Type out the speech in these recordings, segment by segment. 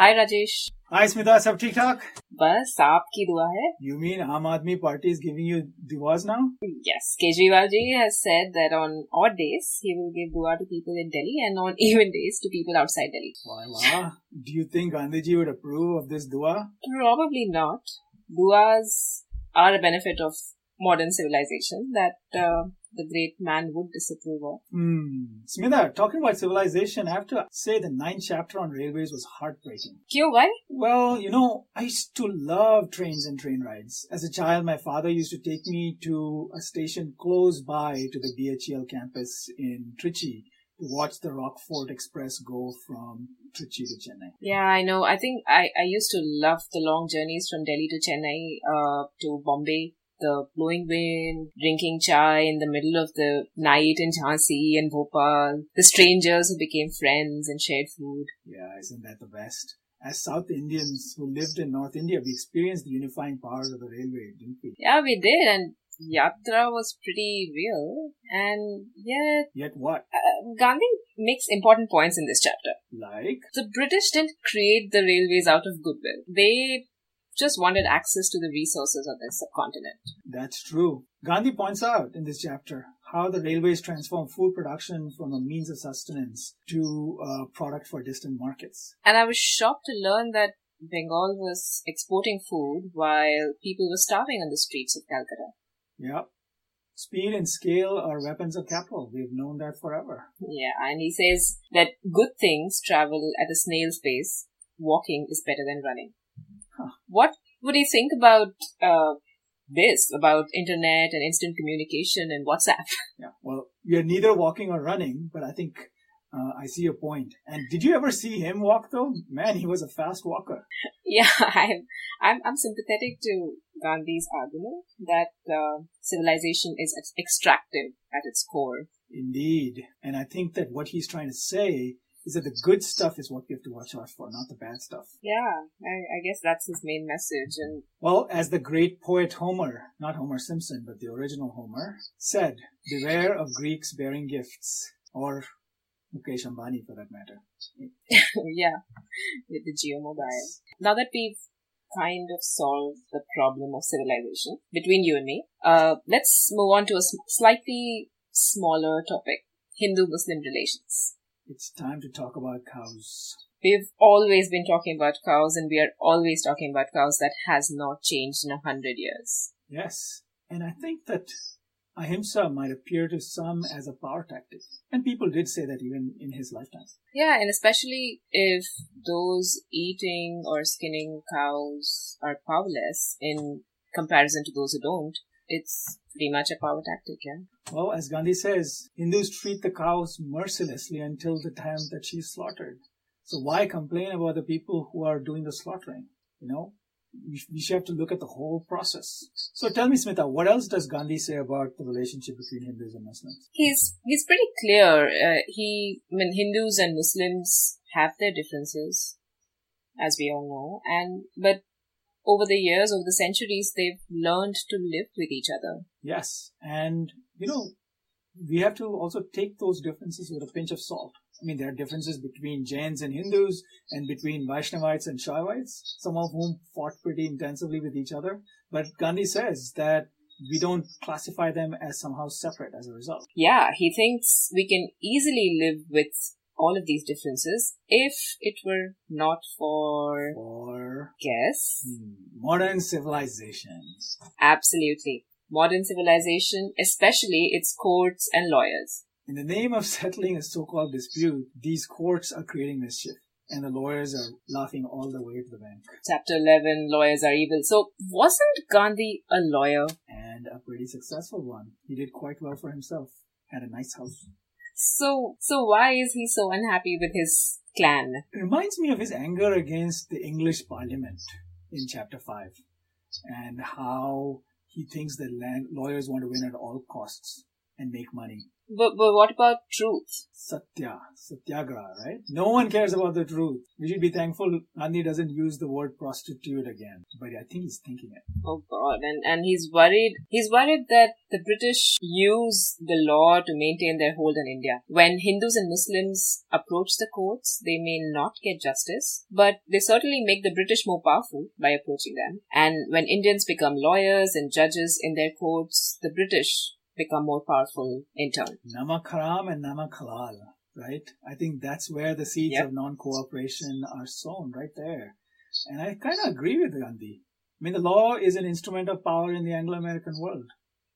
हाय राजेश हाय स्मिता सब ठीक ठाक बस आपकी दुआ है You mean Aam Aadmi Party is giving you divorce now? Yes, Kejriwal ji has said that on odd days he will give dua to people in Delhi and on even days to people outside Delhi. Wow, wow. Do you think Gandhiji would approve of this dua? Probably not. Duas are a benefit of modern civilization that uh, the great man would disapprove of. Hmm. Smita, talking about civilization, I have to say the ninth chapter on railways was heartbreaking. Kyo, why? Well, you know, I used to love trains and train rides. As a child, my father used to take me to a station close by to the BHEL campus in Trichy to watch the Rockfort Express go from Trichy to Chennai. Yeah, I know. I think I, I used to love the long journeys from Delhi to Chennai, uh, to Bombay. The blowing wind, drinking chai in the middle of the night in Jhansi and Bhopal, the strangers who became friends and shared food. Yeah, isn't that the best? As South Indians who lived in North India, we experienced the unifying powers of the railway, didn't we? Yeah, we did, and Yatra was pretty real. And yet. Yet what? uh, Gandhi makes important points in this chapter. Like? The British didn't create the railways out of goodwill. They just wanted access to the resources of the subcontinent. That's true. Gandhi points out in this chapter how the railways transform food production from a means of sustenance to a product for distant markets. And I was shocked to learn that Bengal was exporting food while people were starving on the streets of Calcutta. Yep. Speed and scale are weapons of capital. We've known that forever. Yeah, and he says that good things travel at a snail's pace. Walking is better than running. What would you think about uh, this, about internet and instant communication and WhatsApp? Yeah. Well, we are neither walking or running, but I think uh, I see your point. And did you ever see him walk though? Man, he was a fast walker. yeah, I'm, I'm, I'm sympathetic to Gandhi's argument that uh, civilization is extractive at its core. Indeed. And I think that what he's trying to say is that the good stuff is what we have to watch out for, not the bad stuff. Yeah, I, I guess that's his main message. And Well, as the great poet Homer, not Homer Simpson, but the original Homer, said, beware of Greeks bearing gifts, or Mukesh Ambani for that matter. yeah, with the Jio Mobile. Now that we've kind of solved the problem of civilization between you and me, uh, let's move on to a slightly smaller topic Hindu Muslim relations. It's time to talk about cows. We've always been talking about cows, and we are always talking about cows. That has not changed in a hundred years. Yes, and I think that ahimsa might appear to some as a power tactic. And people did say that even in his lifetime. Yeah, and especially if those eating or skinning cows are powerless in comparison to those who don't, it's pretty much a power tactic, yeah. Well, as Gandhi says, Hindus treat the cows mercilessly until the time that she is slaughtered. So why complain about the people who are doing the slaughtering? You know, we, we should have to look at the whole process. So tell me, Smita, what else does Gandhi say about the relationship between Hindus and Muslims? He's he's pretty clear. Uh, he, I mean, Hindus and Muslims have their differences, as we all know, and but over the years, over the centuries, they've learned to live with each other. Yes, and you know, we have to also take those differences with a pinch of salt. I mean, there are differences between Jains and Hindus and between Vaishnavites and Shaivites, some of whom fought pretty intensively with each other. But Gandhi says that we don't classify them as somehow separate as a result. Yeah, he thinks we can easily live with all of these differences if it were not for For guess hmm, modern civilization. absolutely modern civilization, especially its courts and lawyers. In the name of settling a so-called dispute, these courts are creating mischief. And the lawyers are laughing all the way to the bank. Chapter 11, lawyers are evil. So wasn't Gandhi a lawyer? And a pretty successful one. He did quite well for himself. Had a nice house. So, so why is he so unhappy with his clan? Reminds me of his anger against the English Parliament in chapter 5 and how he thinks that lawyers want to win at all costs and make money. But, but what about truth? Satya, Satyagraha, right? No one cares about the truth. We should be thankful Gandhi doesn't use the word prostitute again, but I think he's thinking it. Oh God, and and he's worried. He's worried that the British use the law to maintain their hold on India. When Hindus and Muslims approach the courts, they may not get justice, but they certainly make the British more powerful by approaching them. And when Indians become lawyers and judges in their courts, the British become more powerful in turn. Namak haram and namak halal, right? I think that's where the seeds Yep. of non-cooperation are sown, right there. And I kind of agree with Gandhi. I mean, the law is an instrument of power in the Anglo-American world.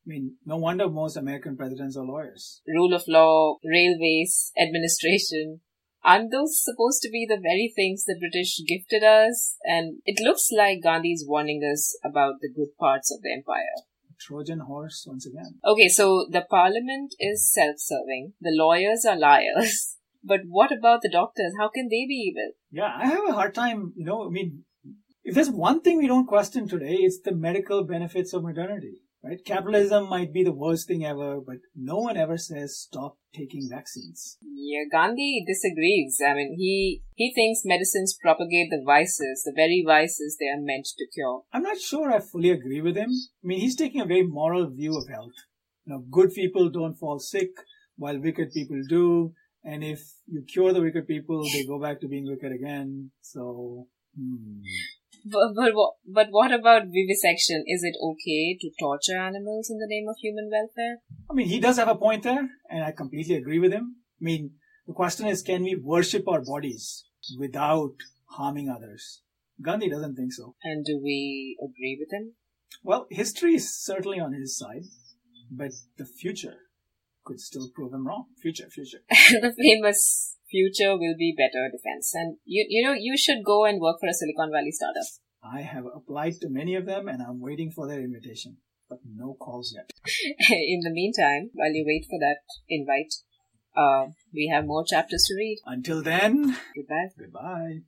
I mean, no wonder most American presidents are lawyers. Rule of law, railways, administration. Aren't those supposed to be the very things the British gifted us? And it looks like Gandhi's warning us about the good parts of the empire. Trojan horse once again. Okay, so the parliament is self-serving. The lawyers are liars. But what about the doctors? How can they be evil? Yeah, I have a hard time, you know, I mean, if there's one thing we don't question today, it's the medical benefits of modernity, right? Capitalism might be the worst thing ever, but no one ever says stop taking vaccines. Yeah, Gandhi disagrees. I mean, he he thinks medicines propagate the vices, the very vices they are meant to cure. I'm not sure I fully agree with him. I mean, he's taking a very moral view of health. You know, good people don't fall sick while wicked people do. And if you cure the wicked people, they go back to being wicked again. So, hmm. But, but, what- but what about vivisection? Is it okay to torture animals in the name of human welfare? I mean, he does have a point there, and I completely agree with him. I mean, the question is, can we worship our bodies without harming others? Gandhi doesn't think so. And do we agree with him? Well, history is certainly on his side, but the future could still prove him wrong. Future, future. the famous future will be better defense. And you, you know, you should go and work for a Silicon Valley startup. I have applied to many of them and I'm waiting for their invitation, but no calls yet. in the meantime, while you wait for that invite, uh, we have more chapters to read. Until then, Goodbye. goodbye.